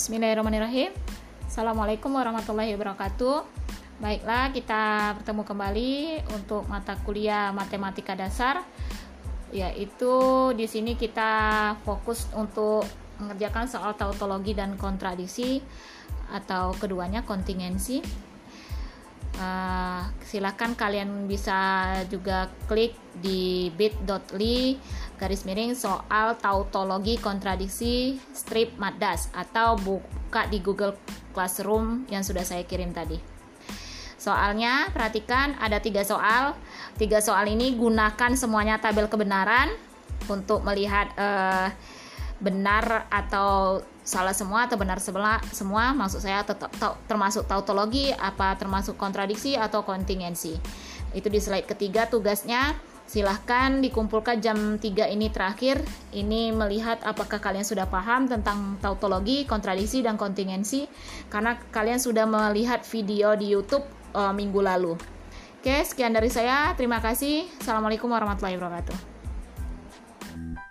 Bismillahirrahmanirrahim. Assalamualaikum warahmatullahi wabarakatuh. Baiklah, kita bertemu kembali untuk mata kuliah matematika dasar yaitu di sini kita fokus untuk mengerjakan soal tautologi dan kontradiksi atau keduanya kontingensi. Uh, silakan kalian bisa juga klik di bit.ly garis miring soal tautologi kontradiksi strip madas atau buka di Google Classroom yang sudah saya kirim tadi. Soalnya perhatikan ada tiga soal. Tiga soal ini gunakan semuanya tabel kebenaran untuk melihat uh, benar atau salah semua atau benar sebelah semua maksud saya termasuk tautologi apa termasuk kontradiksi atau kontingensi. Itu di slide ketiga tugasnya Silahkan dikumpulkan jam 3 ini terakhir. Ini melihat apakah kalian sudah paham tentang tautologi, kontradiksi, dan kontingensi. Karena kalian sudah melihat video di Youtube uh, minggu lalu. Oke, sekian dari saya. Terima kasih. Assalamualaikum warahmatullahi wabarakatuh.